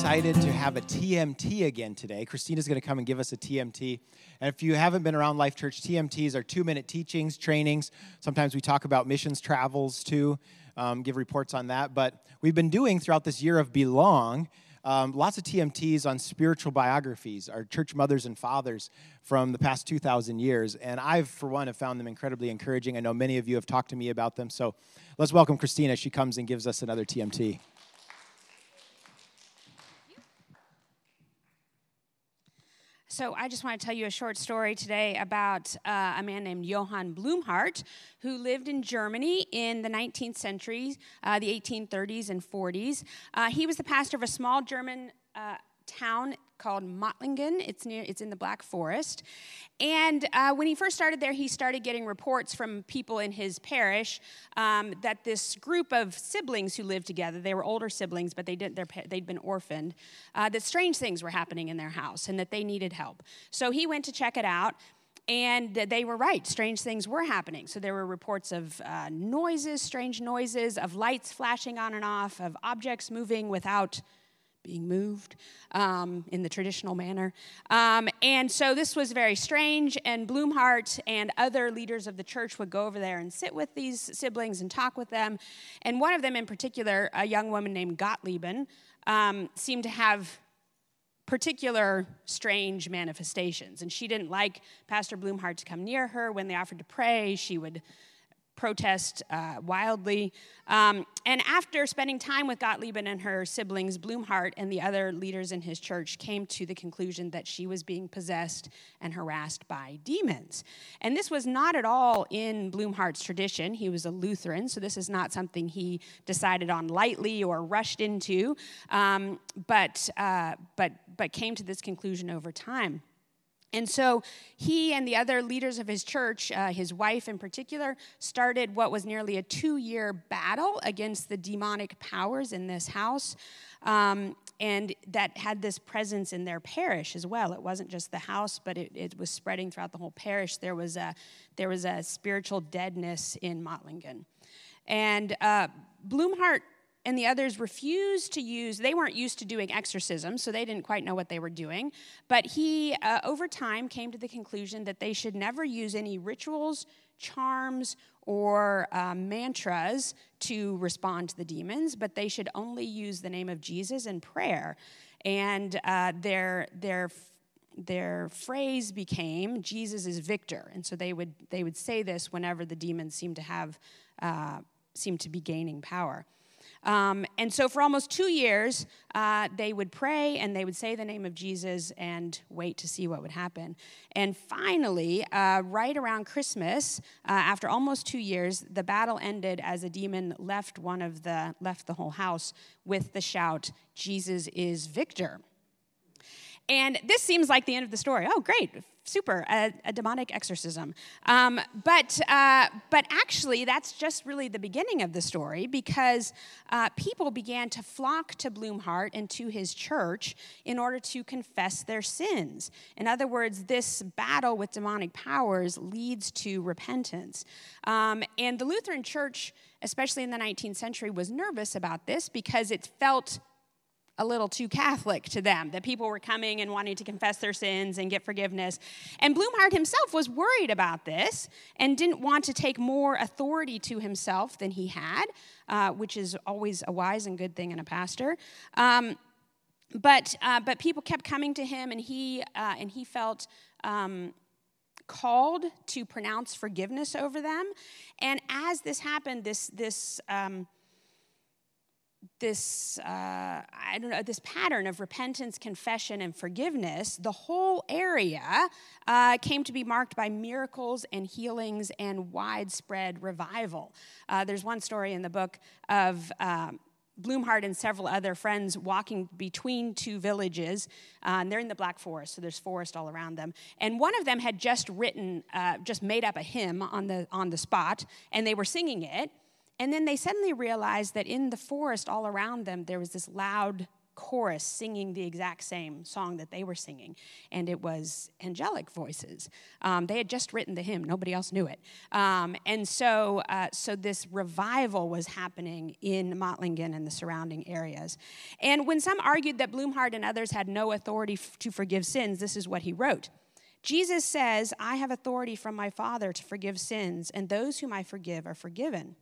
excited to have a TMT again today. Christina's going to come and give us a TMT. And if you haven't been around Life Church, TMTs are two minute teachings, trainings. Sometimes we talk about missions travels too, um, give reports on that. But we've been doing throughout this year of Belong. Um, lots of TMTs on spiritual biographies, our church mothers and fathers from the past 2,000 years. And I've, for one, have found them incredibly encouraging. I know many of you have talked to me about them. So let's welcome Christina. She comes and gives us another TMT. So, I just want to tell you a short story today about uh, a man named Johann Blumhardt who lived in Germany in the 19th century, uh, the 1830s and 40s. Uh, he was the pastor of a small German uh, town called Mottlingen. It's near. It's in the Black Forest. And uh, when he first started there, he started getting reports from people in his parish um, that this group of siblings who lived together, they were older siblings, but they didn't. they'd been orphaned. Uh, that strange things were happening in their house, and that they needed help. So he went to check it out. And they were right. Strange things were happening. So there were reports of uh, noises, strange noises, of lights flashing on and off, of objects moving without being moved um, in the traditional manner. Um, and so this was very strange, and Blumhardt and other leaders of the church would go over there and sit with these siblings and talk with them. And one of them in particular, a young woman named Gottliebin, um, seemed to have particular strange manifestations. And she didn't like Pastor Blumhardt to come near her. When they offered to pray, she would protest uh, wildly. Um, and after spending time with Gottliebin and her siblings, Blumhardt and the other leaders in his church came to the conclusion that she was being possessed and harassed by demons. And this was not at all in Blumhardt's tradition. He was a Lutheran, so this is not something he decided on lightly or rushed into, um, but, uh, but, but came to this conclusion over time. And so he and the other leaders of his church, uh, his wife in particular, started what was nearly a two year battle against the demonic powers in this house. Um, and that had this presence in their parish as well. It wasn't just the house, but it, it was spreading throughout the whole parish. There was a, there was a spiritual deadness in Mottlingen. And uh, Blumhardt and the others refused to use they weren't used to doing exorcism so they didn't quite know what they were doing but he uh, over time came to the conclusion that they should never use any rituals charms or uh, mantras to respond to the demons but they should only use the name of jesus in prayer. And uh, their their their phrase became jesus is victor. And so they would they would say this whenever the demons seemed to have uh, seemed to be gaining power um, and so for almost two years, uh, they would pray and they would say the name of Jesus and wait to see what would happen. And finally, uh, right around Christmas, uh, after almost two years, the battle ended as a demon left one of the left the whole house with the shout, "Jesus is victor." And this seems like the end of the story. Oh, great super, a, a demonic exorcism. Um, but, uh, but actually, that's just really the beginning of the story because uh, people began to flock to Blumhardt and to his church in order to confess their sins. In other words, this battle with demonic powers leads to repentance. Um, and the Lutheran church, especially in the 19th century, was nervous about this because it felt a little too Catholic to them, that people were coming and wanting to confess their sins and get forgiveness. And Blumhardt himself was worried about this and didn't want to take more authority to himself than he had, uh, which is always a wise and good thing in a pastor. Um, but, uh, but people kept coming to him, and he, uh, and he felt um, called to pronounce forgiveness over them. And as this happened, this, this um, this uh, i don't know this pattern of repentance confession and forgiveness the whole area uh, came to be marked by miracles and healings and widespread revival uh, there's one story in the book of um, Blumhardt and several other friends walking between two villages. Uh, and they're in the Black Forest, so there's forest all around them. And one of them had just written, uh, just made up a hymn on the on the spot, and they were singing it. And then they suddenly realized that in the forest all around them, there was this loud chorus singing the exact same song that they were singing, and it was angelic voices. Um, they had just written the hymn; nobody else knew it. Um, and so, uh, so this revival was happening in Mottlingen and the surrounding areas. And when some argued that Blumhardt and others had no authority f- to forgive sins, this is what he wrote. Jesus says, I have authority from my Father to forgive sins, and those whom I forgive are forgiven.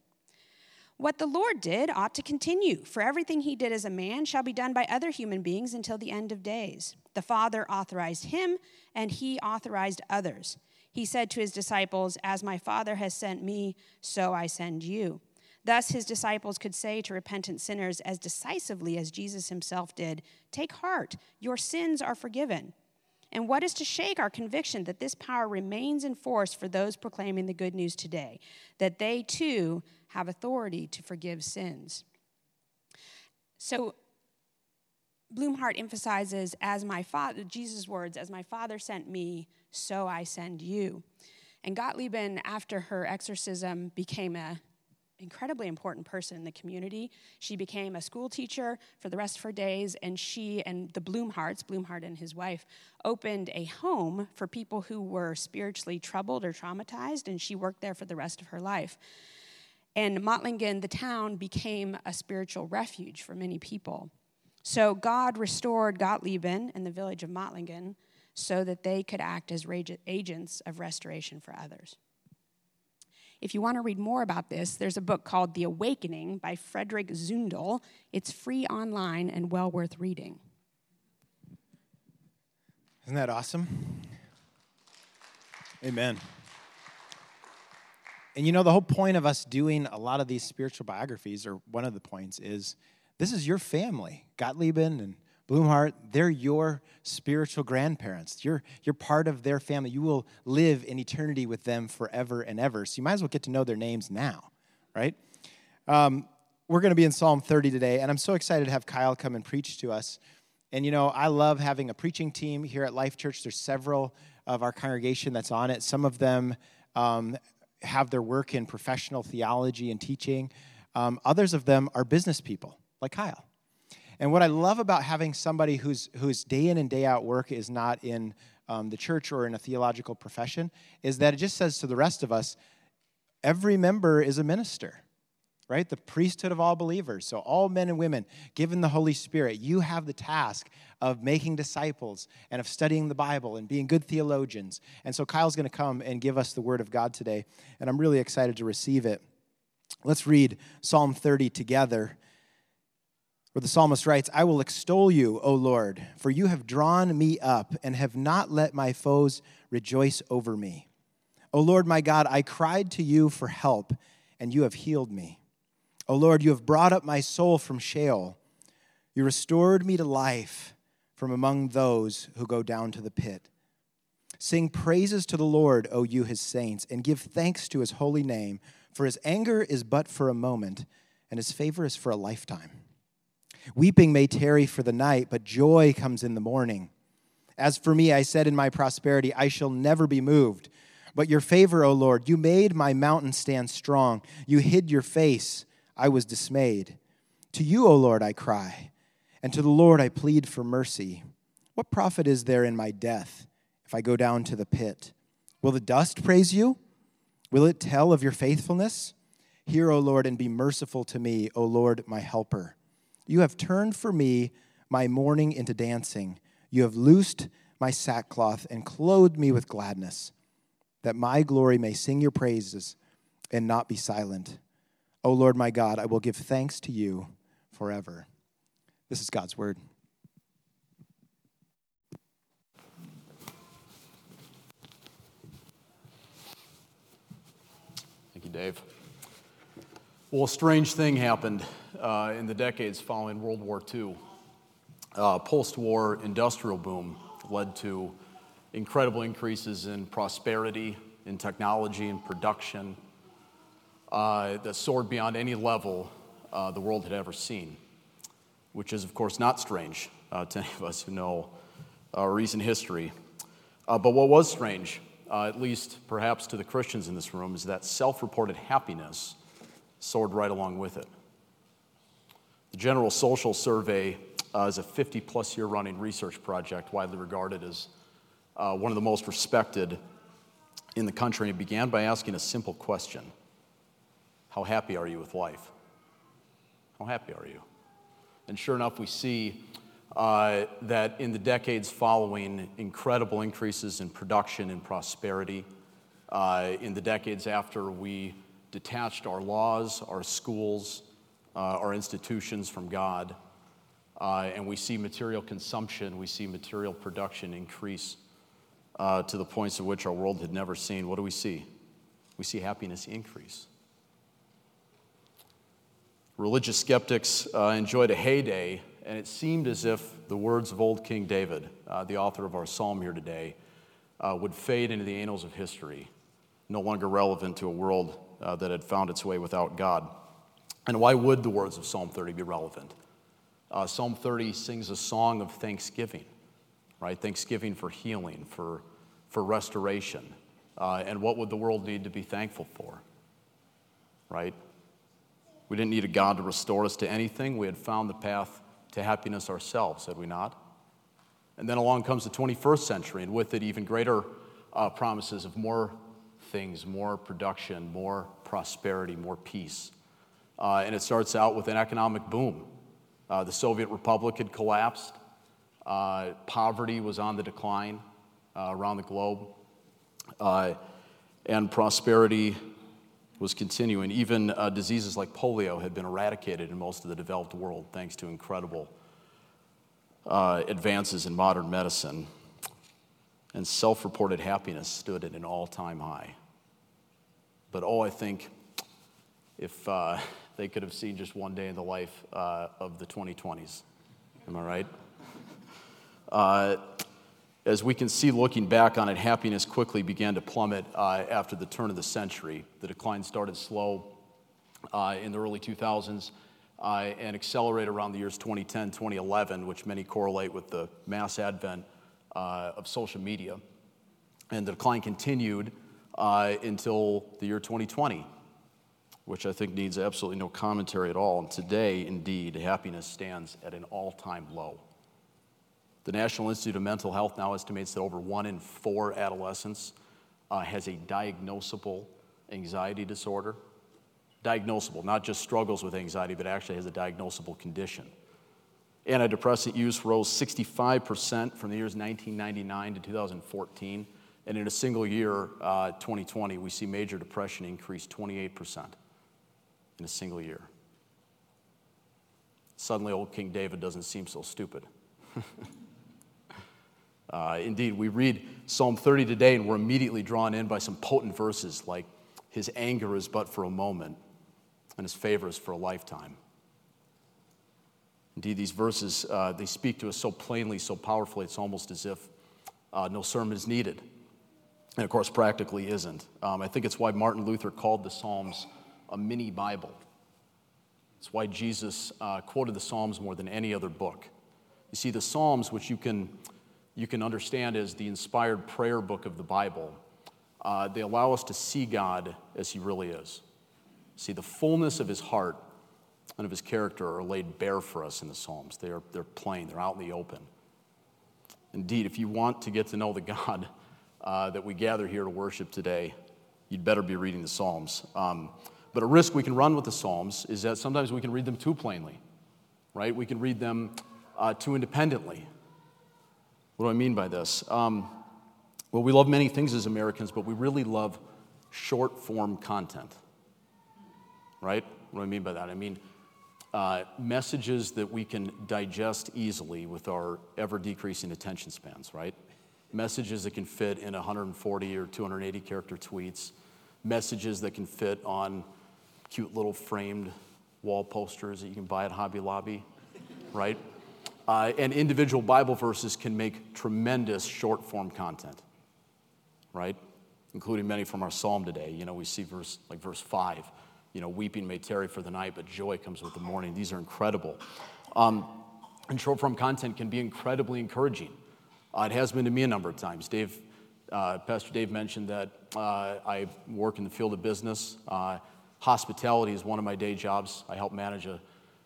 What the Lord did ought to continue, for everything he did as a man shall be done by other human beings until the end of days. The Father authorized him, and he authorized others. He said to his disciples, As my Father has sent me, so I send you. Thus, his disciples could say to repentant sinners as decisively as Jesus himself did Take heart, your sins are forgiven. And what is to shake our conviction that this power remains in force for those proclaiming the good news today, that they too have authority to forgive sins. So Blumhardt emphasizes, as my father, Jesus' words, as my father sent me, so I send you. And Gottliebin, after her exorcism, became a incredibly important person in the community. She became a school teacher for the rest of her days, and she and the Blumhardts, Blumhardt and his wife, opened a home for people who were spiritually troubled or traumatized, and she worked there for the rest of her life. And Mottlingen, the town, became a spiritual refuge for many people. So God restored Gottliebin and the village of Mottlingen so that they could act as agents of restoration for others. If you want to read more about this, there's a book called The Awakening by Frederick Zundel. It's free online and well worth reading. Isn't that awesome? Amen. And you know, the whole point of us doing a lot of these spiritual biographies, or one of the points, is this is your family. Gottliebin and Blumhardt, they're your spiritual grandparents. You're, you're part of their family. You will live in eternity with them forever and ever. So you might as well get to know their names now, right? Um, we're going to be in Psalm 30 today, and I'm so excited to have Kyle come and preach to us. And you know, I love having a preaching team here at Life Church. There's several of our congregation that's on it. Some of them um, have their work in professional theology and teaching. Um, others of them are business people, like Kyle. And what I love about having somebody whose, whose day in and day out work is not in um, the church or in a theological profession is that it just says to the rest of us every member is a minister right? The priesthood of all believers. So, all men and women, given the Holy Spirit, you have the task of making disciples and of studying the Bible and being good theologians. And so, Kyle's going to come and give us the word of God today, and I'm really excited to receive it. Let's read Psalm 30 together, where the psalmist writes I will extol you, O Lord, for you have drawn me up and have not let my foes rejoice over me. O Lord my God, I cried to you for help, and you have healed me. O Lord, you have brought up my soul from Sheol. You restored me to life from among those who go down to the pit. Sing praises to the Lord, O you his saints, and give thanks to his holy name, for his anger is but for a moment, and his favor is for a lifetime. Weeping may tarry for the night, but joy comes in the morning. As for me, I said in my prosperity, I shall never be moved. But your favor, O Lord, you made my mountain stand strong. You hid your face I was dismayed. To you, O Lord, I cry, and to the Lord I plead for mercy. What profit is there in my death if I go down to the pit? Will the dust praise you? Will it tell of your faithfulness? Hear, O Lord, and be merciful to me, O Lord, my helper. You have turned for me my mourning into dancing. You have loosed my sackcloth and clothed me with gladness, that my glory may sing your praises and not be silent. O Lord my God, I will give thanks to you forever. This is God's word. Thank you, Dave. Well, a strange thing happened uh, in the decades following World War II. Uh, Post war industrial boom led to incredible increases in prosperity, in technology, in production uh, that soared beyond any level uh, the world had ever seen, which is, of course, not strange uh, to any of us who know recent history. Uh, but what was strange, uh, at least perhaps to the Christians in this room, is that self reported happiness soared right along with it. The General Social Survey uh, is a 50 plus year running research project, widely regarded as uh, one of the most respected in the country. It began by asking a simple question How happy are you with life? How happy are you? And sure enough, we see uh, that in the decades following, incredible increases in production and prosperity. Uh, in the decades after we detached our laws, our schools, uh, our institutions from God, uh, and we see material consumption, we see material production increase uh, to the points at which our world had never seen. What do we see? We see happiness increase. Religious skeptics uh, enjoyed a heyday, and it seemed as if the words of old King David, uh, the author of our psalm here today, uh, would fade into the annals of history, no longer relevant to a world uh, that had found its way without God. And why would the words of Psalm 30 be relevant? Uh, Psalm 30 sings a song of thanksgiving right? Thanksgiving for healing, for, for restoration. Uh, and what would the world need to be thankful for, right? We didn't need a God to restore us to anything. We had found the path to happiness ourselves, had we not? And then along comes the 21st century, and with it, even greater uh, promises of more things, more production, more prosperity, more peace. Uh, and it starts out with an economic boom. Uh, the Soviet Republic had collapsed. Uh, poverty was on the decline uh, around the globe, uh, and prosperity was continuing. Even uh, diseases like polio had been eradicated in most of the developed world thanks to incredible advances in modern medicine. And self reported happiness stood at an all time high. But oh, I think if uh, they could have seen just one day in the life of the 2020s, am I right? Uh, as we can see looking back on it, happiness quickly began to plummet uh, after the turn of the century. The decline started slow uh, in the early 2000s uh, and accelerated around the years 2010, 2011, which many correlate with the mass advent uh, of social media. And the decline continued uh, until the year 2020, which I think needs absolutely no commentary at all. And today, indeed, happiness stands at an all time low. The National Institute of Mental Health now estimates that over one in four adolescents uh, has a diagnosable anxiety disorder. Diagnosable, not just struggles with anxiety, but actually has a diagnosable condition. Antidepressant use rose 65% from the years 1999 to 2014. And in a single year, uh, 2020, we see major depression increase 28% in a single year. Suddenly, old King David doesn't seem so stupid. Uh, indeed, we read Psalm 30 today and we're immediately drawn in by some potent verses like, His anger is but for a moment, and His favor is for a lifetime. Indeed, these verses, uh, they speak to us so plainly, so powerfully, it's almost as if uh, no sermon is needed. And of course, practically isn't. Um, I think it's why Martin Luther called the Psalms a mini Bible. That's why Jesus uh, quoted the Psalms more than any other book. You see, the Psalms, which you can you can understand as the inspired prayer book of the Bible. Uh, they allow us to see God as He really is. See, the fullness of His heart and of His character are laid bare for us in the Psalms. They are, they're plain, they're out in the open. Indeed, if you want to get to know the God uh, that we gather here to worship today, you'd better be reading the Psalms. Um, but a risk we can run with the Psalms is that sometimes we can read them too plainly, right? We can read them uh, too independently. What do I mean by this? Um, well, we love many things as Americans, but we really love short form content. Right? What do I mean by that? I mean uh, messages that we can digest easily with our ever decreasing attention spans, right? Messages that can fit in 140 or 280 character tweets, messages that can fit on cute little framed wall posters that you can buy at Hobby Lobby, right? Uh, and individual Bible verses can make tremendous short form content, right? Including many from our psalm today. You know, we see verse like verse 5, you know, weeping may tarry for the night, but joy comes with the morning. These are incredible. Um, and short form content can be incredibly encouraging. Uh, it has been to me a number of times. Dave, uh, Pastor Dave mentioned that uh, I work in the field of business. Hospitality is one of my day jobs. I help manage a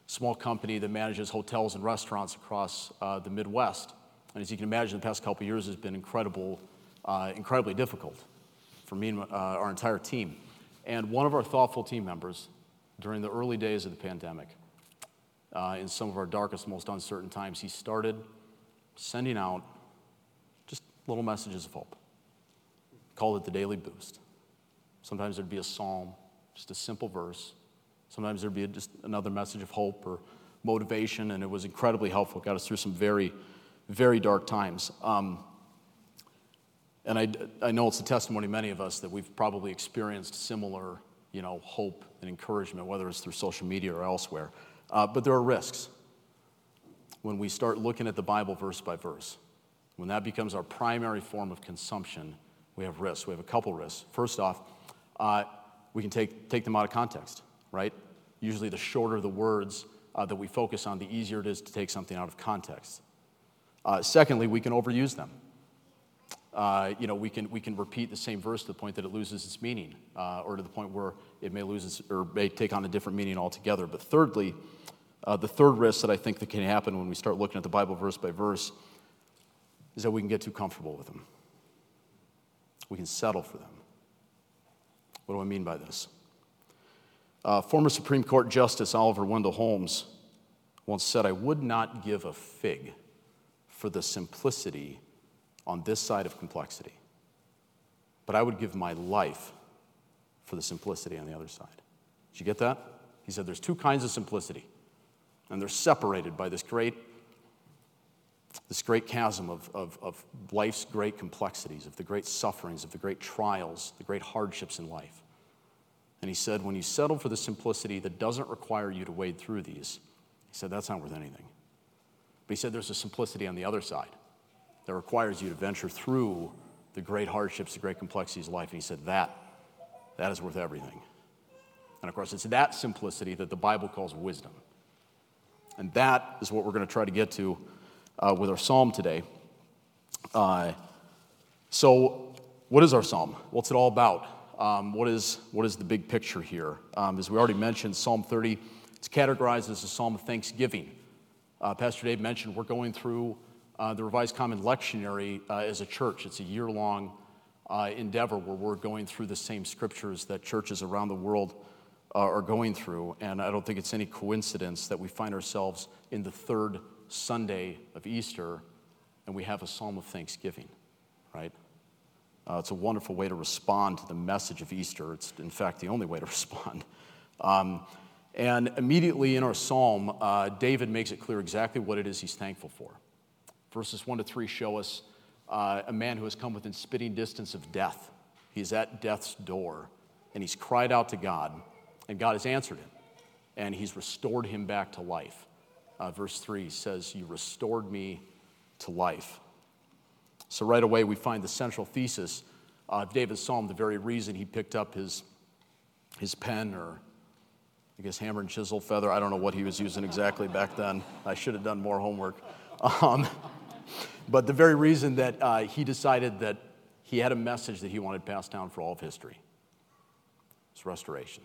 small company that manages hotels and restaurants across uh, the Midwest. And as you can imagine, the past couple years has been incredible, uh, incredibly difficult for me and uh, our entire team. And one of our thoughtful team members, during the early days of the pandemic, uh, in some of our darkest, most uncertain times, he started sending out just little messages of hope. Called it the Daily Boost. Sometimes there'd be a psalm, just a simple verse. Sometimes there'd be just another message of hope or motivation, and it was incredibly helpful. It got us through some very, very dark times. Um, and I, I know it's a testimony many of us that we've probably experienced similar, you know, hope and encouragement, whether it's through social media or elsewhere. Uh, but there are risks when we start looking at the Bible verse by verse. When that becomes our primary form of consumption, we have risks. We have a couple risks. First off, uh, we can take, take them out of context, right? Usually, the shorter the words uh, that we focus on, the easier it is to take something out of context. Uh, secondly, we can overuse them. Uh, you know, we can, we can repeat the same verse to the point that it loses its meaning, uh, or to the point where it may lose its, or may take on a different meaning altogether. But thirdly, uh, the third risk that I think that can happen when we start looking at the Bible verse by verse is that we can get too comfortable with them. We can settle for them. What do I mean by this? Uh, former Supreme Court Justice Oliver Wendell Holmes once said, I would not give a fig for the simplicity on this side of complexity, but I would give my life for the simplicity on the other side. Did you get that? He said, There's two kinds of simplicity, and they're separated by this great. This great chasm of, of, of life's great complexities, of the great sufferings, of the great trials, the great hardships in life. And he said, when you settle for the simplicity that doesn't require you to wade through these, he said, that's not worth anything. But he said, there's a simplicity on the other side that requires you to venture through the great hardships, the great complexities of life. And he said, that, that is worth everything. And of course, it's that simplicity that the Bible calls wisdom. And that is what we're going to try to get to uh, with our psalm today. Uh, so, what is our psalm? What's it all about? Um, what, is, what is the big picture here? Um, as we already mentioned, Psalm 30, it's categorized as a psalm of thanksgiving. Uh, Pastor Dave mentioned we're going through uh, the Revised Common Lectionary uh, as a church. It's a year long uh, endeavor where we're going through the same scriptures that churches around the world uh, are going through. And I don't think it's any coincidence that we find ourselves in the third Sunday of Easter and we have a psalm of thanksgiving, right? Uh, it's a wonderful way to respond to the message of Easter. It's, in fact, the only way to respond. Um, and immediately in our psalm, uh, David makes it clear exactly what it is he's thankful for. Verses 1 to 3 show us uh, a man who has come within spitting distance of death. He's at death's door, and he's cried out to God, and God has answered him, and he's restored him back to life. Uh, verse 3 says, You restored me to life. So, right away, we find the central thesis of David's psalm, the very reason he picked up his, his pen or, I guess, hammer and chisel, feather. I don't know what he was using exactly back then. I should have done more homework. Um, but the very reason that uh, he decided that he had a message that he wanted passed down for all of history it's restoration.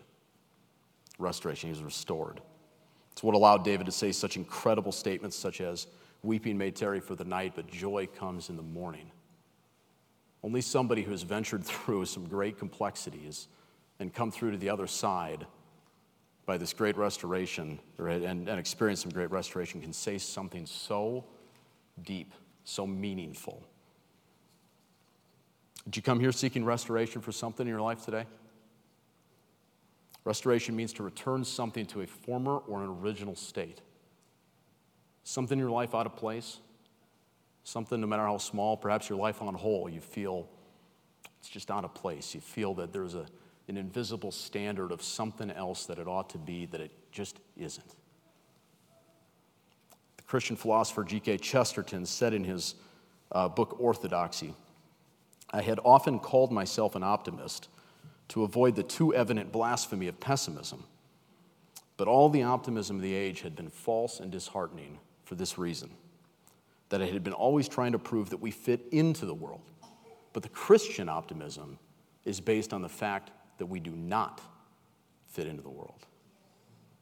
Restoration, he was restored. It's what allowed David to say such incredible statements, such as, Weeping may tarry for the night, but joy comes in the morning. Only somebody who has ventured through some great complexities and come through to the other side by this great restoration or, and, and experience some great restoration can say something so deep, so meaningful. Did you come here seeking restoration for something in your life today? Restoration means to return something to a former or an original state. Something in your life out of place, something, no matter how small, perhaps your life on whole, you feel it's just out of place. You feel that there's a, an invisible standard of something else that it ought to be that it just isn't. The Christian philosopher G.K. Chesterton said in his uh, book Orthodoxy I had often called myself an optimist to avoid the too evident blasphemy of pessimism. But all the optimism of the age had been false and disheartening for this reason that it had been always trying to prove that we fit into the world. But the Christian optimism is based on the fact that we do not fit into the world.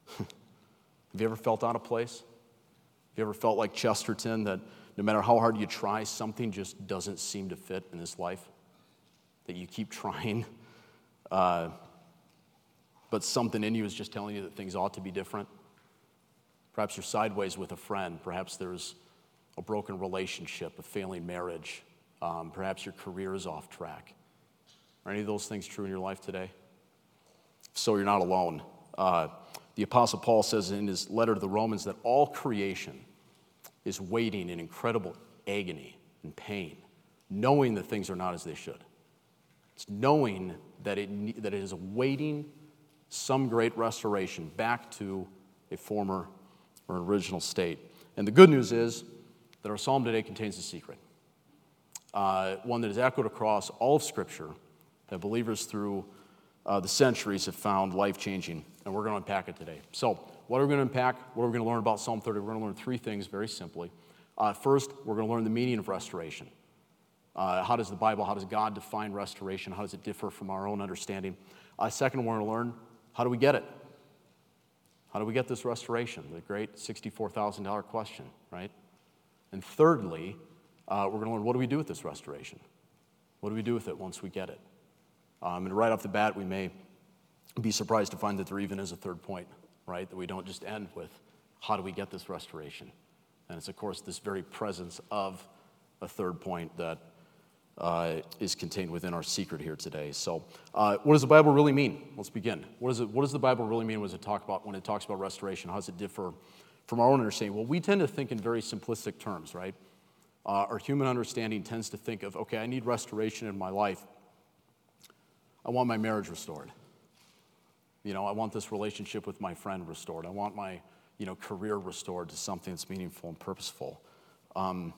Have you ever felt out of place? Have you ever felt like Chesterton that no matter how hard you try, something just doesn't seem to fit in this life? That you keep trying, uh, but something in you is just telling you that things ought to be different? Perhaps you're sideways with a friend. Perhaps there's a broken relationship, a failing marriage. Um, perhaps your career is off track. Are any of those things true in your life today? So you're not alone. Uh, the Apostle Paul says in his letter to the Romans that all creation is waiting in incredible agony and pain, knowing that things are not as they should. It's knowing that it, that it is awaiting some great restoration back to a former or original state. And the good news is that our psalm today contains a secret, uh, one that is echoed across all of Scripture that believers through uh, the centuries have found life changing, and we're going to unpack it today. So, what are we going to unpack? What are we going to learn about Psalm 30? We're going to learn three things very simply. Uh, first, we're going to learn the meaning of restoration. Uh, how does the Bible, how does God define restoration? How does it differ from our own understanding? Uh, second, we're going to learn how do we get it? How do we get this restoration? The great $64,000 question, right? And thirdly, uh, we're going to learn what do we do with this restoration? What do we do with it once we get it? Um, and right off the bat, we may be surprised to find that there even is a third point, right? That we don't just end with how do we get this restoration? And it's, of course, this very presence of a third point that uh, is contained within our secret here today. So, uh, what does the Bible really mean? Let's begin. What, is it, what does the Bible really mean when it, talk about, when it talks about restoration? How does it differ from our own understanding? Well, we tend to think in very simplistic terms, right? Uh, our human understanding tends to think of, okay, I need restoration in my life. I want my marriage restored. You know, I want this relationship with my friend restored. I want my, you know, career restored to something that's meaningful and purposeful. Um,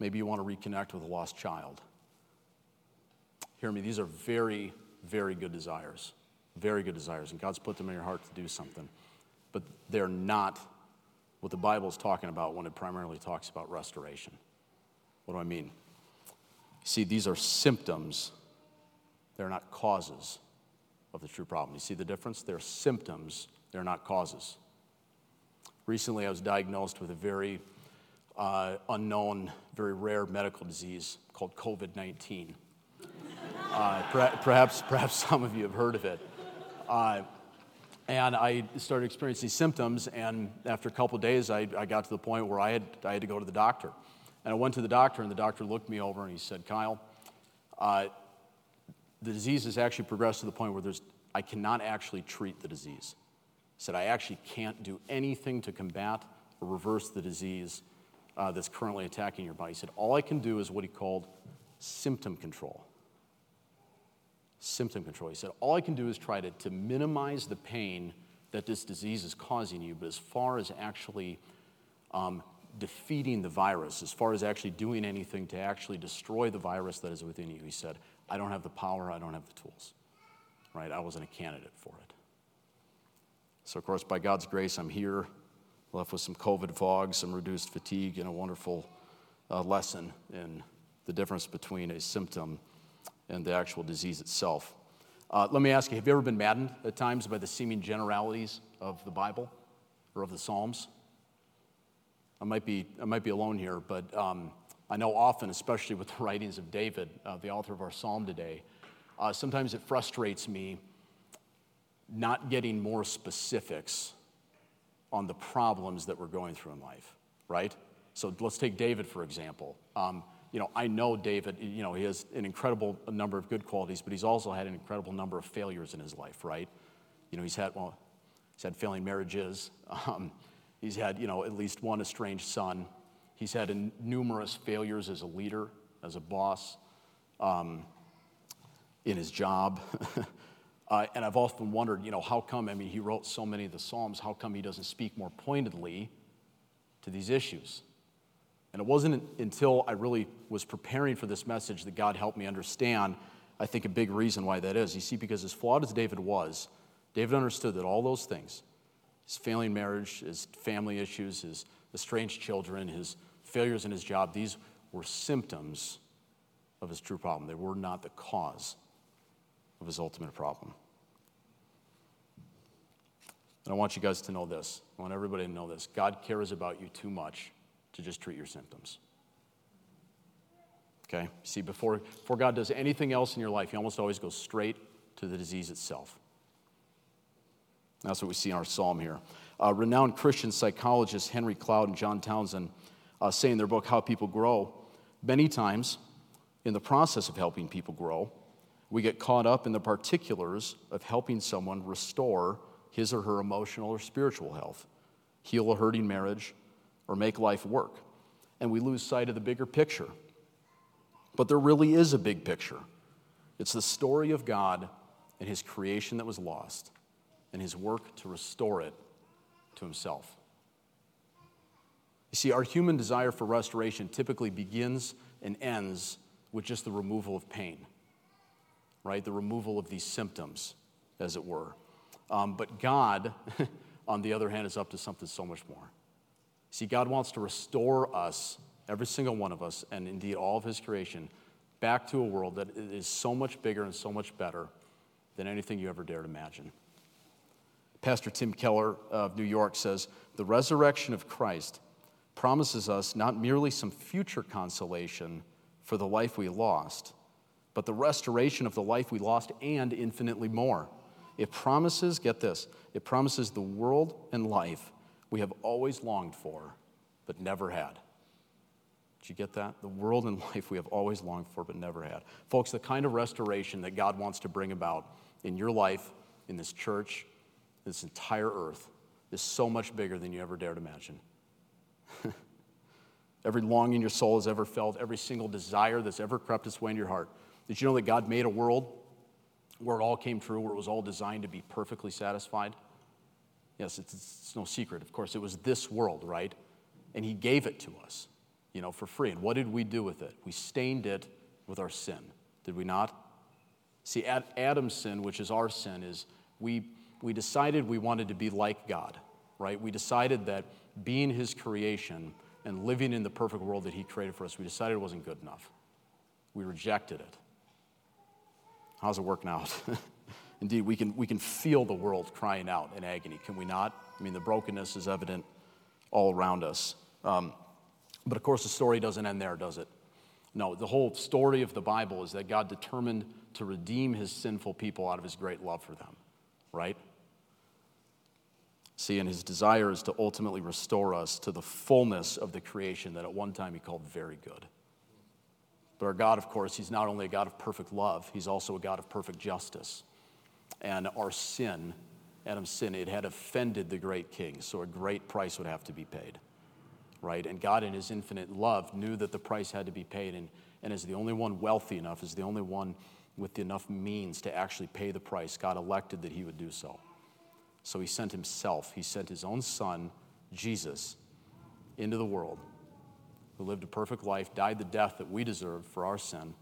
maybe you want to reconnect with a lost child. Hear me, these are very, very good desires. Very good desires. And God's put them in your heart to do something. But they're not what the Bible's talking about when it primarily talks about restoration. What do I mean? See, these are symptoms they're not causes of the true problem. You see the difference? They're symptoms, they're not causes. Recently, I was diagnosed with a very uh, unknown, very rare medical disease called COVID 19. Uh, perhaps, perhaps some of you have heard of it. Uh, and I started experiencing symptoms, and after a couple days, I, I, got to the point where I had, I had to go to the doctor. And I went to the doctor, and the doctor looked me over and he said, Kyle, uh, the disease has actually progressed to the point where there's, I cannot actually treat the disease. He said, I actually can't do anything to combat or reverse the disease uh, that's currently attacking your body. He said, All I can do is what he called symptom control. Symptom control. He said, All I can do is try to, to minimize the pain that this disease is causing you, but as far as actually um, defeating the virus, as far as actually doing anything to actually destroy the virus that is within you, he said, I don't have the power, I don't have the tools. Right? I wasn't a candidate for it. So, of course, by God's grace, I'm here, left with some COVID fog, some reduced fatigue, and a wonderful uh, lesson in the difference between a symptom and the actual disease itself. Uh, let me ask you have you ever been maddened at times by the seeming generalities of the Bible or of the Psalms? I might be, I might be alone here, but um, I know often, especially with the writings of David, uh, the author of our psalm today, uh, sometimes it frustrates me not getting more specifics on the problems that we're going through in life, right? So let's take David, for example. Um, you know, I know David, you know, he has an incredible number of good qualities, but he's also had an incredible number of failures in his life, right? You know, he's had, well, he's had failing marriages. Um, he's had, you know, at least one estranged son. He's had numerous failures as a leader, as a boss, um, in his job. uh, and I've often wondered, you know, how come, I mean, he wrote so many of the Psalms, how come he doesn't speak more pointedly to these issues? And it wasn't until I really was preparing for this message that God helped me understand, I think, a big reason why that is. You see, because as flawed as David was, David understood that all those things, his failing marriage, his family issues, his estranged children, his failures in his job, these were symptoms of his true problem. They were not the cause of his ultimate problem. And I want you guys to know this. I want everybody to know this. God cares about you too much to just treat your symptoms. Okay? See, before, before God does anything else in your life, He almost always goes straight to the disease itself. That's what we see in our psalm here. Uh, renowned Christian psychologists Henry Cloud and John Townsend uh, say in their book, How People Grow, many times in the process of helping people grow, we get caught up in the particulars of helping someone restore his or her emotional or spiritual health, heal a hurting marriage, or make life work. And we lose sight of the bigger picture. But there really is a big picture. It's the story of God and his creation that was lost and his work to restore it to himself. You see, our human desire for restoration typically begins and ends with just the removal of pain, right? The removal of these symptoms, as it were. Um, but God, on the other hand, is up to something so much more. See, God wants to restore us, every single one of us, and indeed all of His creation, back to a world that is so much bigger and so much better than anything you ever dared imagine. Pastor Tim Keller of New York says the resurrection of Christ promises us not merely some future consolation for the life we lost, but the restoration of the life we lost and infinitely more. It promises, get this, it promises the world and life we have always longed for, but never had. Did you get that? The world and life we have always longed for, but never had. Folks, the kind of restoration that God wants to bring about in your life, in this church, this entire earth, is so much bigger than you ever dared imagine. every longing your soul has ever felt, every single desire that's ever crept its way into your heart. Did you know that God made a world where it all came true, where it was all designed to be perfectly satisfied? Yes, it's, it's no secret. Of course, it was this world, right? And He gave it to us, you know, for free. And what did we do with it? We stained it with our sin, did we not? See, Adam's sin, which is our sin, is we, we decided we wanted to be like God, right? We decided that being His creation and living in the perfect world that He created for us, we decided it wasn't good enough. We rejected it. How's it working out? Indeed, we can, we can feel the world crying out in agony, can we not? I mean, the brokenness is evident all around us. Um, but of course, the story doesn't end there, does it? No, the whole story of the Bible is that God determined to redeem his sinful people out of his great love for them, right? See, and his desire is to ultimately restore us to the fullness of the creation that at one time he called very good. But our God, of course, he's not only a God of perfect love, he's also a God of perfect justice and our sin, Adam's sin, it had offended the great king, so a great price would have to be paid, right? And God, in his infinite love, knew that the price had to be paid, and, and as the only one wealthy enough, as the only one with enough means to actually pay the price, God elected that he would do so. So he sent himself, he sent his own son, Jesus, into the world, who lived a perfect life, died the death that we deserved for our sin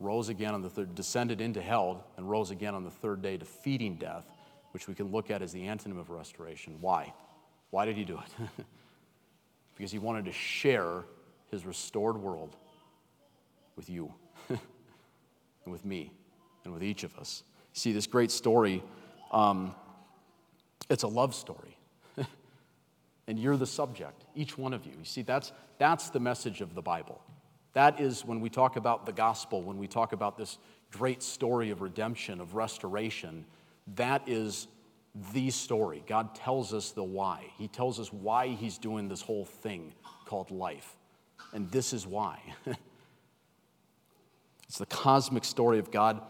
rose again on the third, descended into hell, and rose again on the third day, defeating death, which we can look at as the antonym of restoration. Why? Why did he do it? because he wanted to share his restored world with you and with me and with each of us. See, this great story, um, it's a love story. and you're the subject, each one of you. You see, that's, that's the message of the Bible. That is when we talk about the gospel, when we talk about this great story of redemption, of restoration, that is the story. God tells us the why. He tells us why He's doing this whole thing called life. And this is why. it's the cosmic story of God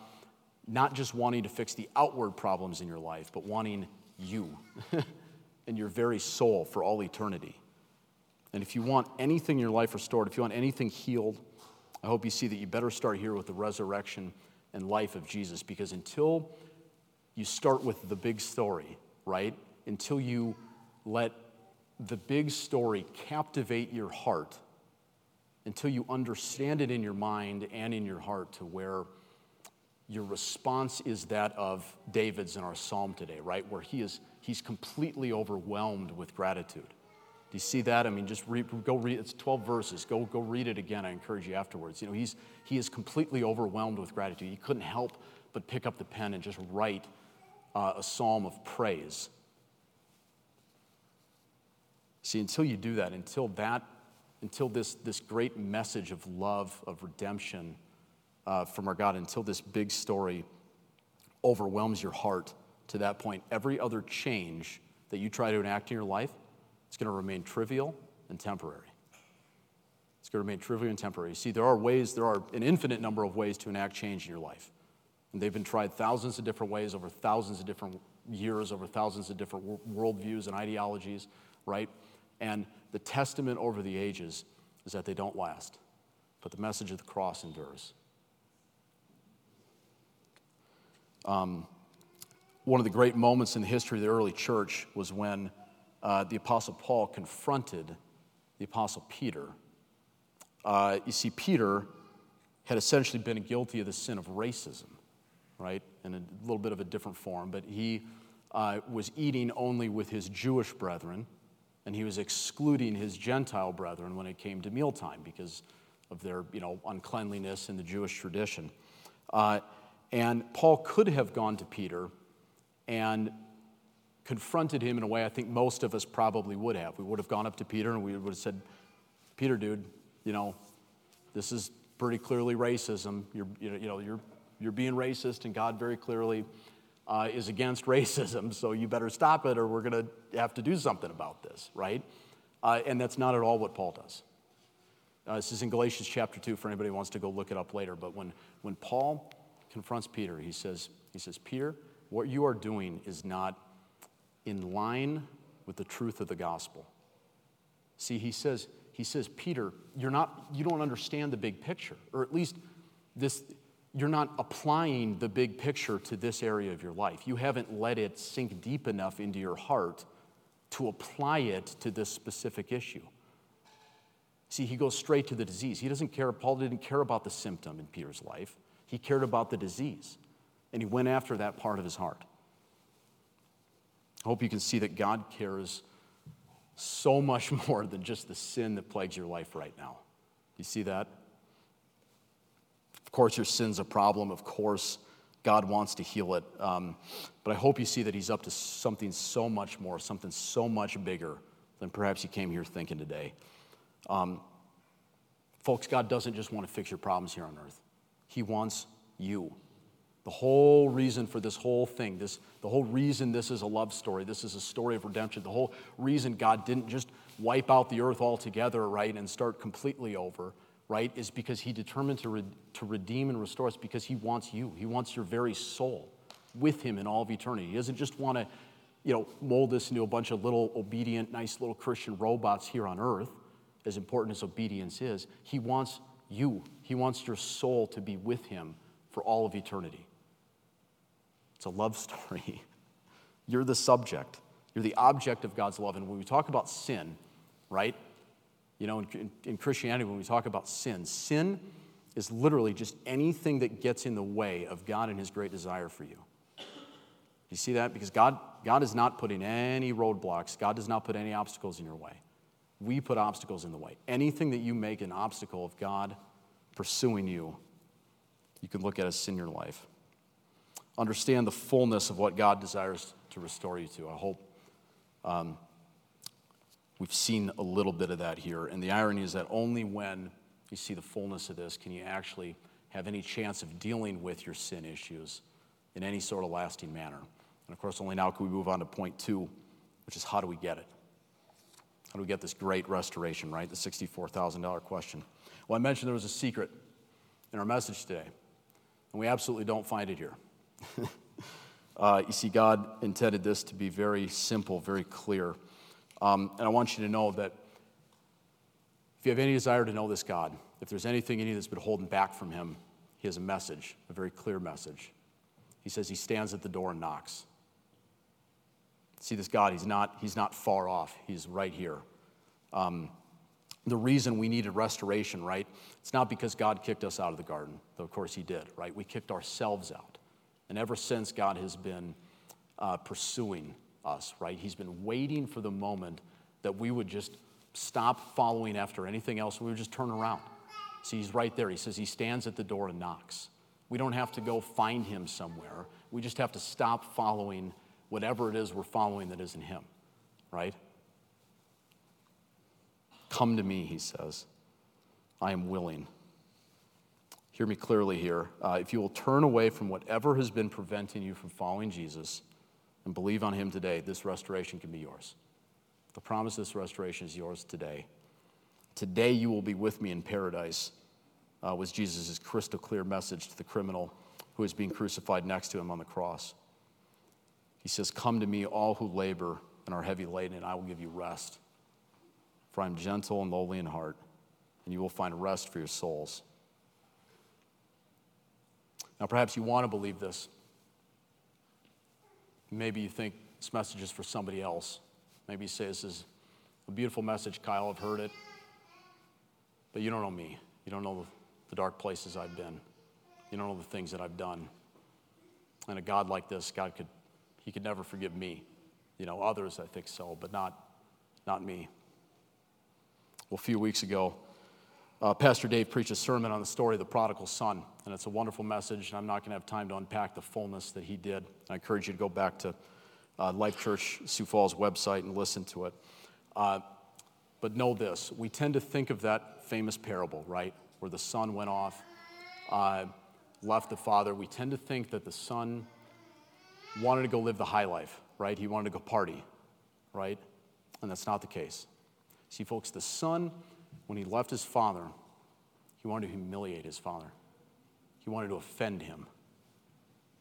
not just wanting to fix the outward problems in your life, but wanting you and your very soul for all eternity. And if you want anything in your life restored, if you want anything healed, I hope you see that you better start here with the resurrection and life of Jesus because until you start with the big story, right? Until you let the big story captivate your heart, until you understand it in your mind and in your heart to where your response is that of David's in our psalm today, right? Where he is he's completely overwhelmed with gratitude. Do you see that? I mean, just read, go read. It's 12 verses. Go, go read it again. I encourage you afterwards. You know, he's, he is completely overwhelmed with gratitude. He couldn't help but pick up the pen and just write uh, a psalm of praise. See, until you do that, until that, until this, this great message of love, of redemption uh, from our God, until this big story overwhelms your heart to that point, every other change that you try to enact in your life, it's going to remain trivial and temporary. It's going to remain trivial and temporary. You see, there are ways, there are an infinite number of ways to enact change in your life. And they've been tried thousands of different ways over thousands of different years, over thousands of different worldviews and ideologies, right? And the testament over the ages is that they don't last, but the message of the cross endures. Um, one of the great moments in the history of the early church was when uh, the Apostle Paul confronted the Apostle Peter. Uh, you see, Peter had essentially been guilty of the sin of racism, right? In a little bit of a different form, but he uh, was eating only with his Jewish brethren, and he was excluding his Gentile brethren when it came to mealtime because of their, you know, uncleanliness in the Jewish tradition. Uh, and Paul could have gone to Peter and confronted him in a way I think most of us probably would have. We would have gone up to Peter and we would have said, Peter, dude, you know, this is pretty clearly racism. You're, you know, you're, you're being racist, and God very clearly uh, is against racism, so you better stop it or we're going to have to do something about this, right? Uh, and that's not at all what Paul does. Uh, this is in Galatians chapter 2 for anybody who wants to go look it up later. But when, when Paul confronts Peter, he says, he says, Peter, what you are doing is not in line with the truth of the gospel. See, he says, he says, Peter, you're not, you don't understand the big picture, or at least this, you're not applying the big picture to this area of your life. You haven't let it sink deep enough into your heart to apply it to this specific issue. See, he goes straight to the disease. He doesn't care, Paul didn't care about the symptom in Peter's life, he cared about the disease, and he went after that part of his heart. I hope you can see that God cares so much more than just the sin that plagues your life right now. You see that? Of course, your sin's a problem. Of course, God wants to heal it. Um, but I hope you see that He's up to something so much more, something so much bigger than perhaps you came here thinking today. Um, folks, God doesn't just want to fix your problems here on earth, He wants you. The whole reason for this whole thing, this, the whole reason this is a love story, this is a story of redemption, the whole reason God didn't just wipe out the earth altogether, right, and start completely over right, is because he determined to, re- to redeem and restore us because he wants you. He wants your very soul with him in all of eternity. He doesn't just want to, you know, mold us into a bunch of little obedient, nice little Christian robots here on earth, as important as obedience is. He wants you. He wants your soul to be with him for all of eternity. It's a love story. You're the subject. You're the object of God's love. And when we talk about sin, right, you know, in, in Christianity, when we talk about sin, sin is literally just anything that gets in the way of God and His great desire for you. You see that? Because God, God is not putting any roadblocks, God does not put any obstacles in your way. We put obstacles in the way. Anything that you make an obstacle of God pursuing you, you can look at as sin in your life. Understand the fullness of what God desires to restore you to. I hope um, We've seen a little bit of that here. And the irony is that only when you see the fullness of this can you actually have any chance of dealing with your sin issues in any sort of lasting manner. And of course, only now can we move on to point two, which is how do we get it? How do we get this great restoration, right? The $64,000 question. Well, I mentioned there was a secret in our message today, and we absolutely don't find it here. uh, you see, God intended this to be very simple, very clear. Um, and I want you to know that if you have any desire to know this God, if there's anything in you that's been holding back from Him, He has a message, a very clear message. He says He stands at the door and knocks. See, this God, He's not, he's not far off, He's right here. Um, the reason we needed restoration, right? It's not because God kicked us out of the garden, though of course He did, right? We kicked ourselves out. And ever since, God has been uh, pursuing us, right? He's been waiting for the moment that we would just stop following after anything else. We would just turn around. See, he's right there. He says he stands at the door and knocks. We don't have to go find him somewhere. We just have to stop following whatever it is we're following that isn't him, right? Come to me, he says. I am willing. Hear me clearly here. Uh, if you will turn away from whatever has been preventing you from following Jesus and believe on him today, this restoration can be yours. The promise of this restoration is yours today. Today you will be with me in paradise, uh, was Jesus' crystal clear message to the criminal who is being crucified next to him on the cross. He says, Come to me, all who labor and are heavy laden, and I will give you rest. For I am gentle and lowly in heart, and you will find rest for your souls. Now, perhaps you want to believe this. Maybe you think this message is for somebody else. Maybe you say, This is a beautiful message, Kyle. I've heard it. But you don't know me. You don't know the dark places I've been. You don't know the things that I've done. And a God like this, God could, He could never forgive me. You know, others I think so, but not, not me. Well, a few weeks ago, uh, Pastor Dave preached a sermon on the story of the prodigal son, and it's a wonderful message, and I'm not going to have time to unpack the fullness that he did. I encourage you to go back to uh, Life Church Sioux Falls website and listen to it. Uh, but know this we tend to think of that famous parable, right, where the son went off, uh, left the father. We tend to think that the son wanted to go live the high life, right? He wanted to go party, right? And that's not the case. See, folks, the son, when he left his father, he wanted to humiliate his father. He wanted to offend him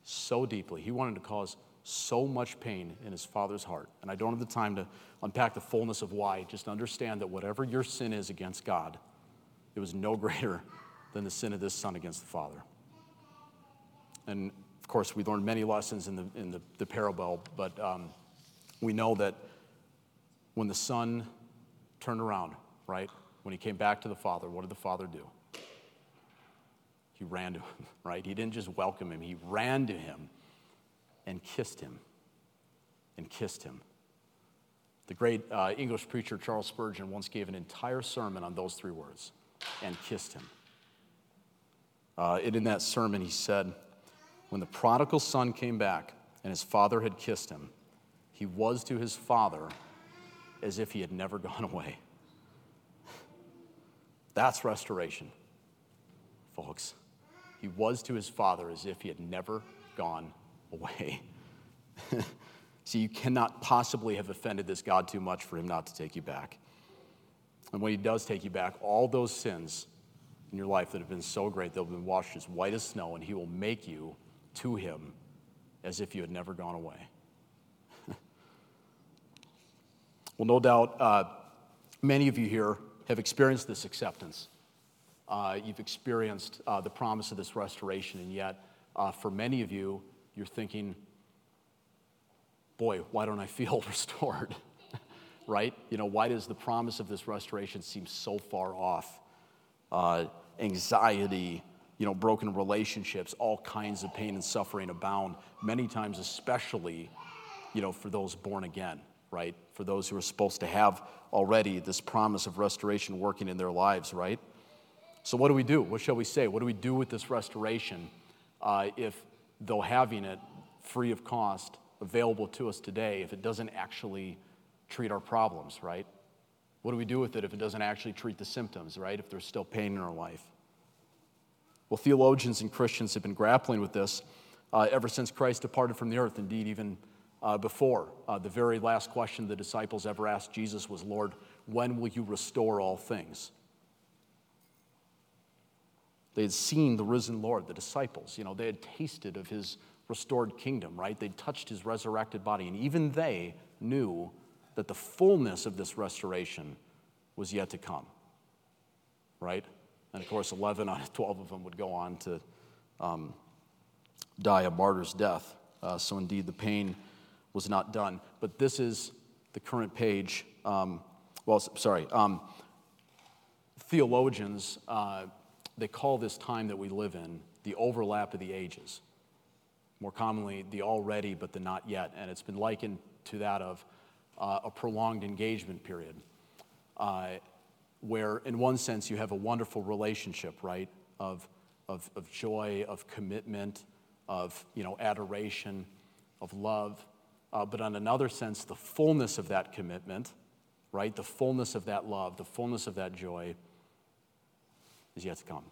so deeply. He wanted to cause so much pain in his father's heart. And I don't have the time to unpack the fullness of why. Just understand that whatever your sin is against God, it was no greater than the sin of this son against the father. And of course, we learned many lessons in the, in the, the parable, but um, we know that when the son turned around, right, when he came back to the father, what did the father do? He ran to him, right? He didn't just welcome him, he ran to him and kissed him. And kissed him. The great uh, English preacher Charles Spurgeon once gave an entire sermon on those three words and kissed him. Uh, and in that sermon, he said, When the prodigal son came back and his father had kissed him, he was to his father as if he had never gone away. That's restoration, folks. He was to his father as if he had never gone away. See, you cannot possibly have offended this God too much for him not to take you back. And when he does take you back, all those sins in your life that have been so great, they'll been washed as white as snow, and he will make you to him as if you had never gone away. well, no doubt uh, many of you here have experienced this acceptance. Uh, you've experienced uh, the promise of this restoration, and yet, uh, for many of you, you're thinking, boy, why don't I feel restored? right? You know, why does the promise of this restoration seem so far off? Uh, anxiety, you know, broken relationships, all kinds of pain and suffering abound, many times, especially, you know, for those born again, right? For those who are supposed to have already this promise of restoration working in their lives, right? So, what do we do? What shall we say? What do we do with this restoration uh, if though having it free of cost available to us today, if it doesn't actually treat our problems, right? What do we do with it if it doesn't actually treat the symptoms, right? If there's still pain in our life? Well, theologians and Christians have been grappling with this uh, ever since Christ departed from the earth, indeed, even uh, before. Uh, the very last question the disciples ever asked Jesus was, Lord, when will you restore all things? They had seen the risen Lord, the disciples. You know, they had tasted of his restored kingdom, right? They'd touched his resurrected body. And even they knew that the fullness of this restoration was yet to come, right? And of course, 11 out of 12 of them would go on to um, die a martyr's death. Uh, so indeed, the pain was not done. But this is the current page. Um, well, sorry. Um, theologians. Uh, they call this time that we live in the overlap of the ages. More commonly, the already but the not yet. And it's been likened to that of uh, a prolonged engagement period, uh, where, in one sense, you have a wonderful relationship, right? Of, of, of joy, of commitment, of you know, adoration, of love. Uh, but on another sense, the fullness of that commitment, right? The fullness of that love, the fullness of that joy is yet to come.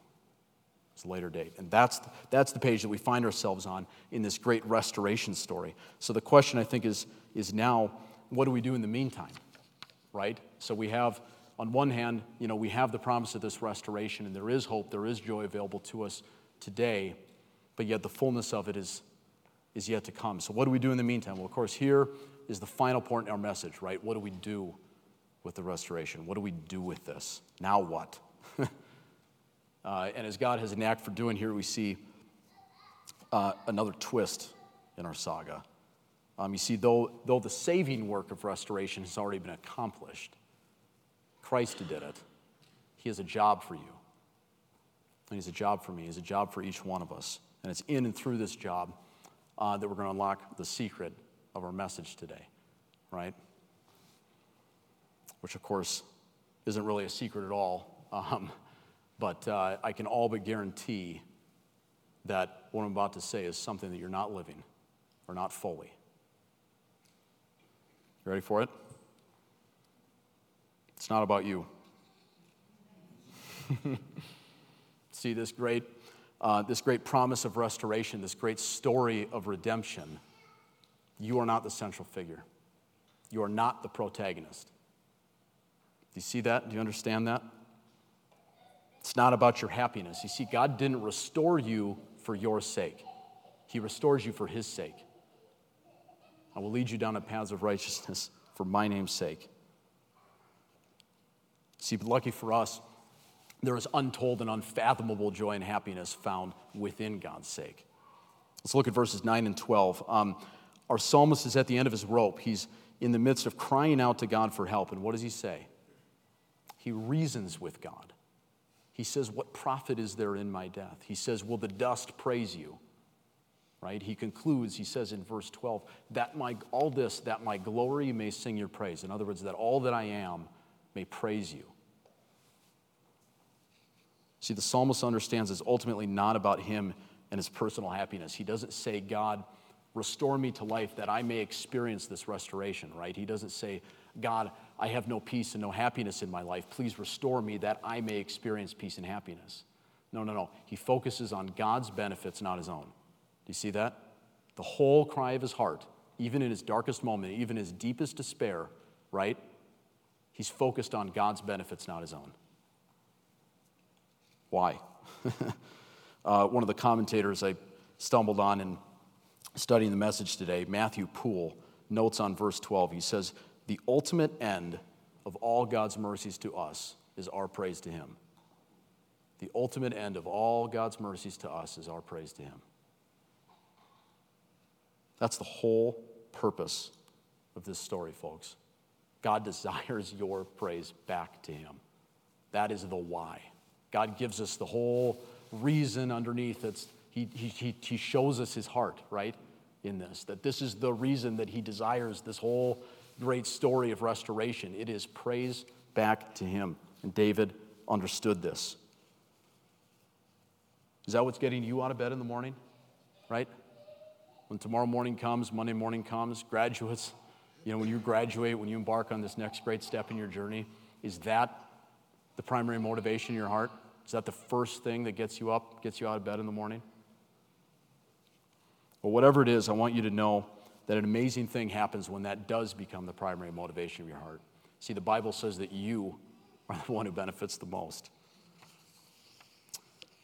It's a later date. And that's, that's the page that we find ourselves on in this great restoration story. So the question, I think, is, is now what do we do in the meantime, right? So we have, on one hand, you know, we have the promise of this restoration, and there is hope, there is joy available to us today, but yet the fullness of it is, is yet to come. So what do we do in the meantime? Well, of course, here is the final point in our message, right? What do we do with the restoration? What do we do with this? Now what? uh, and as God has a knack for doing here, we see uh, another twist in our saga. Um, you see, though, though the saving work of restoration has already been accomplished, Christ did it. He has a job for you. And He has a job for me. He's a job for each one of us. And it's in and through this job uh, that we're going to unlock the secret of our message today, right? Which, of course, isn't really a secret at all. Um, but uh, I can all but guarantee that what I'm about to say is something that you're not living or not fully. You ready for it? It's not about you. See this great, uh, this great promise of restoration, this great story of redemption. You are not the central figure. You are not the protagonist. Do you see that? Do you understand that? It's not about your happiness. You see, God didn't restore you for your sake, He restores you for His sake. I will lead you down the paths of righteousness for my name's sake. See, but lucky for us, there is untold and unfathomable joy and happiness found within God's sake. Let's look at verses 9 and 12. Um, our psalmist is at the end of his rope. He's in the midst of crying out to God for help. And what does he say? He reasons with God. He says, What profit is there in my death? He says, Will the dust praise you? right? He concludes, he says in verse 12, that my, all this, that my glory may sing your praise. In other words, that all that I am may praise you. See, the psalmist understands it's ultimately not about him and his personal happiness. He doesn't say, God, restore me to life that I may experience this restoration, right? He doesn't say, God, I have no peace and no happiness in my life. Please restore me that I may experience peace and happiness. No, no, no. He focuses on God's benefits, not his own Do you see that? The whole cry of his heart, even in his darkest moment, even his deepest despair, right? He's focused on God's benefits, not his own. Why? uh, one of the commentators I stumbled on in studying the message today, Matthew Poole, notes on verse 12. He says, The ultimate end of all God's mercies to us is our praise to him. The ultimate end of all God's mercies to us is our praise to him. That's the whole purpose of this story, folks. God desires your praise back to Him. That is the why. God gives us the whole reason underneath. It's, he, he, he shows us His heart, right, in this. That this is the reason that He desires this whole great story of restoration. It is praise back to Him. And David understood this. Is that what's getting you out of bed in the morning? Right? when tomorrow morning comes, Monday morning comes, graduates, you know, when you graduate, when you embark on this next great step in your journey, is that the primary motivation in your heart? Is that the first thing that gets you up, gets you out of bed in the morning? Well, whatever it is, I want you to know that an amazing thing happens when that does become the primary motivation of your heart. See, the Bible says that you are the one who benefits the most.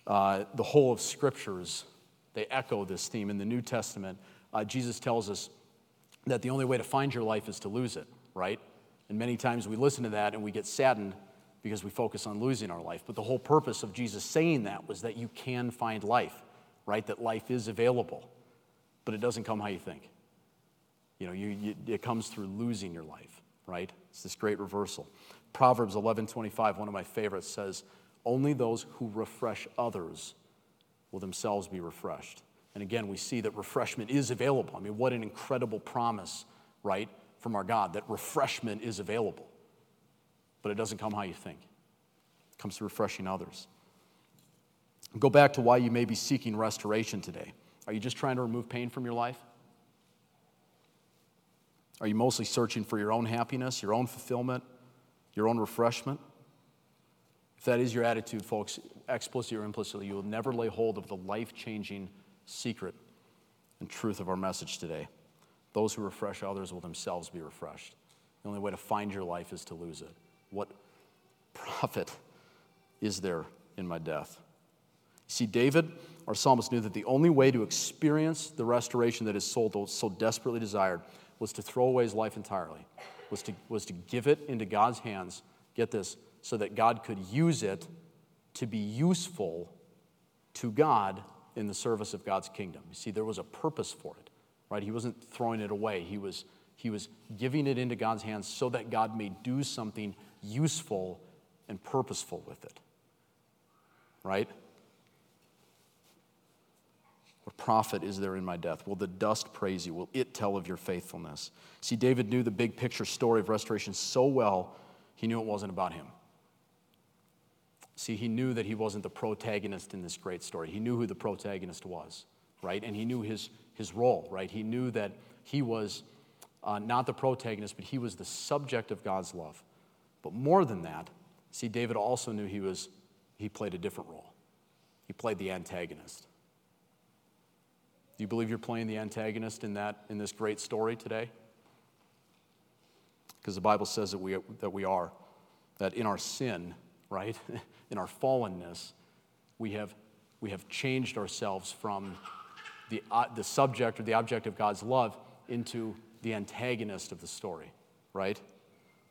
Uh, the whole of scriptures they echo this theme in the New Testament. Uh, Jesus tells us that the only way to find your life is to lose it, right? And many times we listen to that and we get saddened because we focus on losing our life. But the whole purpose of Jesus saying that was that you can find life, right? That life is available, but it doesn't come how you think. You know, you, you, it comes through losing your life, right? It's this great reversal. Proverbs 11:25, one of my favorites, says, "Only those who refresh others will themselves be refreshed. And again, we see that refreshment is available. I mean, what an incredible promise, right, from our God that refreshment is available. But it doesn't come how you think, it comes through refreshing others. Go back to why you may be seeking restoration today. Are you just trying to remove pain from your life? Are you mostly searching for your own happiness, your own fulfillment, your own refreshment. If that is your attitude, folks, explicitly or implicitly, you will never lay hold of the life changing secret and truth of our message today. Those who refresh others will themselves be refreshed. The only way to find your life is to lose it. What profit is there in my death? See, David, our psalmist, knew that the only way to experience the restoration that his soul so desperately desired was to throw away his life entirely, was to, was to give it into God's hands, get this, so that God could use it to be useful to God in the service of God's kingdom. You see, there was a purpose for it, right? He wasn't throwing it away, he was, he was giving it into God's hands so that God may do something useful and purposeful with it, right? What profit is there in my death? Will the dust praise you? Will it tell of your faithfulness? See, David knew the big picture story of restoration so well, he knew it wasn't about him. See, he knew that he wasn't the protagonist in this great story. He knew who the protagonist was, right? And he knew his, his role, right? He knew that he was uh, not the protagonist, but he was the subject of God's love. But more than that, see, David also knew he was, he played a different role. He played the antagonist. Do you believe you're playing the antagonist in, that, in this great story today? Because the Bible says that we, that we are, that in our sin, right, in our fallenness, we have, we have changed ourselves from the, uh, the subject or the object of God's love into the antagonist of the story, right?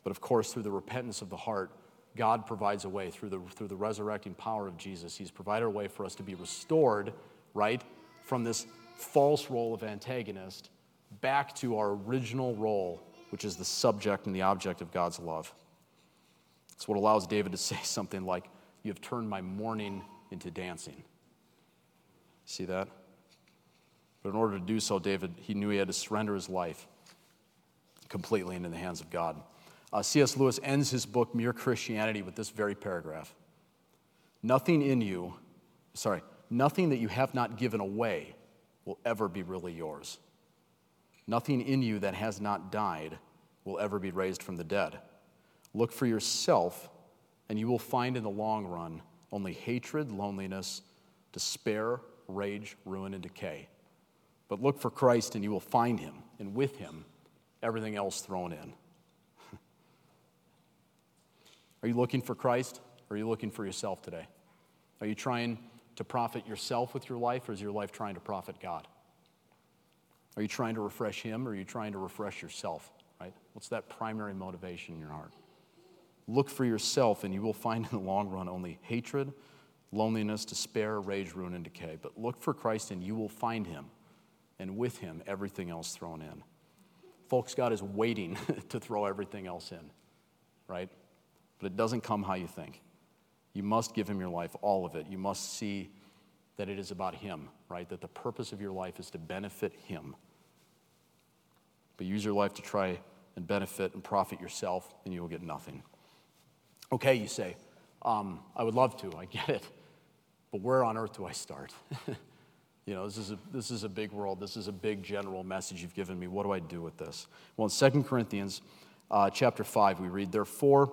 But of course, through the repentance of the heart, God provides a way through the, through the resurrecting power of Jesus. He's provided a way for us to be restored, right, from this false role of antagonist back to our original role, which is the subject and the object of God's love. It's what allows David to say something like, You have turned my mourning into dancing. See that? But in order to do so, David, he knew he had to surrender his life completely into the hands of God. Uh, C.S. Lewis ends his book, Mere Christianity, with this very paragraph Nothing in you, sorry, nothing that you have not given away will ever be really yours. Nothing in you that has not died will ever be raised from the dead. Look for yourself, and you will find in the long run only hatred, loneliness, despair, rage, ruin, and decay. But look for Christ, and you will find him, and with him, everything else thrown in. Are you looking for Christ, or are you looking for yourself today? Are you trying to profit yourself with your life, or is your life trying to profit God? Are you trying to refresh Him, or are you trying to refresh yourself, right? What's that primary motivation in your heart? Look for yourself, and you will find in the long run only hatred, loneliness, despair, rage, ruin, and decay. But look for Christ, and you will find Him, and with Him, everything else thrown in. Folks, God is waiting to throw everything else in, right? But it doesn't come how you think. You must give him your life, all of it. You must see that it is about him, right? That the purpose of your life is to benefit him. But use your life to try and benefit and profit yourself, and you will get nothing. Okay, you say, um, I would love to, I get it. But where on earth do I start? you know, this is, a, this is a big world. This is a big general message you've given me. What do I do with this? Well, in 2 Corinthians uh, chapter 5, we read, Therefore,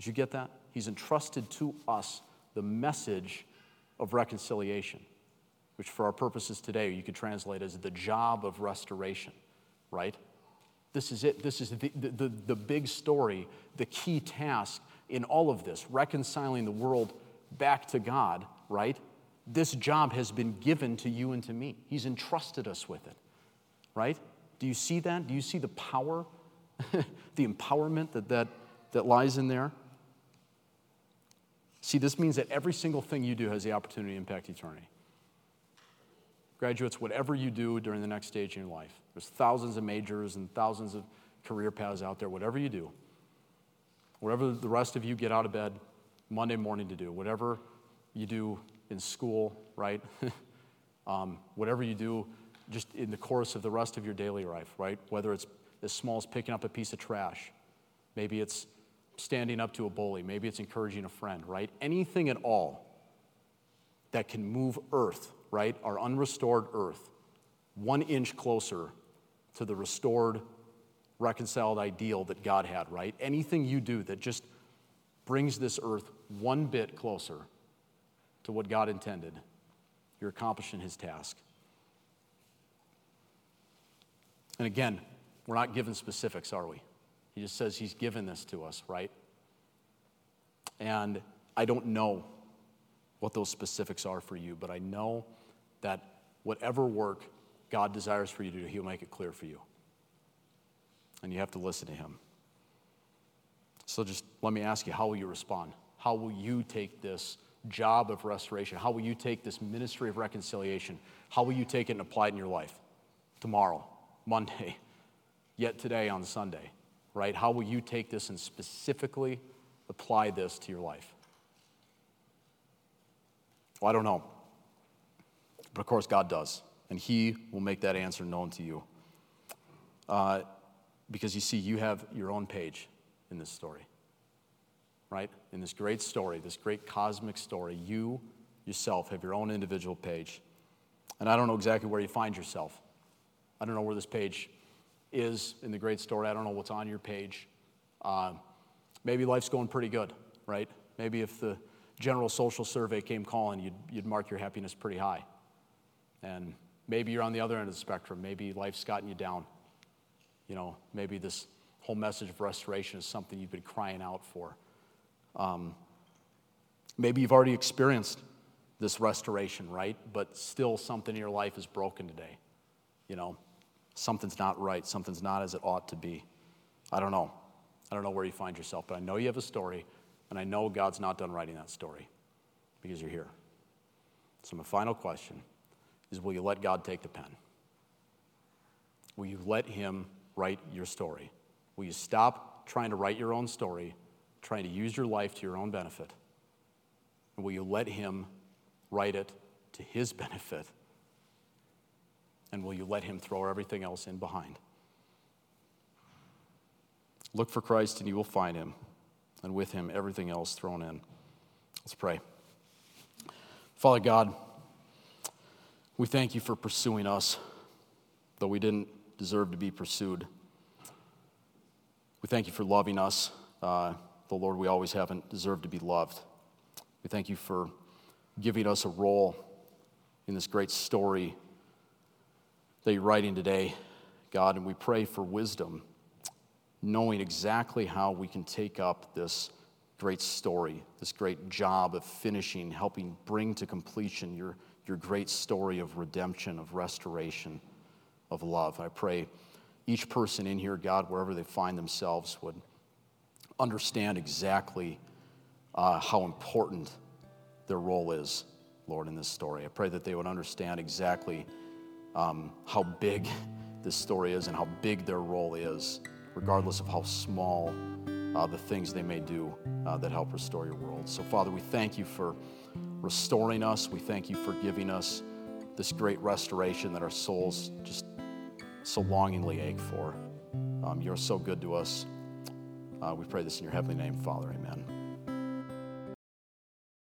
Did you get that? He's entrusted to us the message of reconciliation, which for our purposes today you could translate as the job of restoration, right? This is it. This is the, the, the, big story, the key task in all of this, reconciling the world back to God, right? This job has been given to you and to me. He's entrusted us with it, right? Do you see that? Do you see the power, the empowerment that, that, that lies in there? See, this means that every single thing you do has the opportunity to impact eternity. Graduates, whatever you do during the next stage in your life, there's thousands of majors and thousands of career paths out there, whatever you do, whatever the rest of you get out of bed Monday morning to do, whatever you do in school, right? um, whatever you do just in the course of the rest of your daily life, right? Whether it's as small as picking up a piece of trash, maybe it's standing up to a bully, maybe it's encouraging a friend, right? Anything at all that can move earth, right? Our unrestored earth, one inch closer to the restored, reconciled ideal that God had, right? Anything you do that just brings this earth one bit closer to what God intended, you're accomplishing his task. And again, we're not given specifics, are we? He just says he's given this to us, right? And I don't know what those specifics are for you, but I know that whatever work God desires for you to do, he'll make it clear for you. And you have to listen to him. So just let me ask you, how will you respond? How will you take this job of restoration? How will you take this ministry of reconciliation? How will you take it and apply it in your life? Tomorrow, Monday, yet today on Sunday, right? How will you take this and specifically apply this to your life? Well, I don't know. But of course, God does. And He will make that answer known to you. Uh, because you see, you have your own page in this story right? In this great story, this great cosmic story, you yourself have your own individual page. And I don't know exactly where you find yourself. I don't know where this page is in the great story. I don't know what's on your page. Uh, maybe life's going pretty good, right? Maybe if the general social survey came calling, you'd, you'd mark your happiness pretty high. And maybe you're on the other end of the spectrum. Maybe life's gotten you down. You know, maybe this whole message of restoration is something you've been crying out for. Um, maybe you've already experienced this restoration, right? But still something in your life is broken today. You know, something's not right, something's not as it ought to be. I don't know. I don't know where you find yourself, but I know you have a story, and I know God's not done writing that story because you're here. So, my final question is Will you let God take the pen? Will you let Him write your story? Will you stop trying to write your own story trying to use your life to your own benefit? And will you let Him write it to His benefit? And will you let Him throw everything else in behind? Look for Christ and you will find Him, and with Him, everything else thrown in. Let's pray. Father God, we thank you for pursuing us, though we didn't deserve to be pursued. We thank you for loving us. Uh, the Lord, we always haven't deserved to be loved. We thank you for giving us a role in this great story that you're writing today, God, and we pray for wisdom, knowing exactly how we can take up this great story, this great job of finishing, helping bring to completion your, your great story of redemption, of restoration, of love. I pray each person in here, God, wherever they find themselves, would understand exactly uh, how important their role is, Lord, in this story. I pray that they would understand exactly um, how big this story is and how big their role is, regardless of how small uh, the things they may do uh, that help restore your world. So, Father, we thank you for restoring us. We thank you for giving us this great restoration that our souls just so longingly ache for. Um, you're so good to us. Uh, we pray this in your heavenly name, Father. Amen.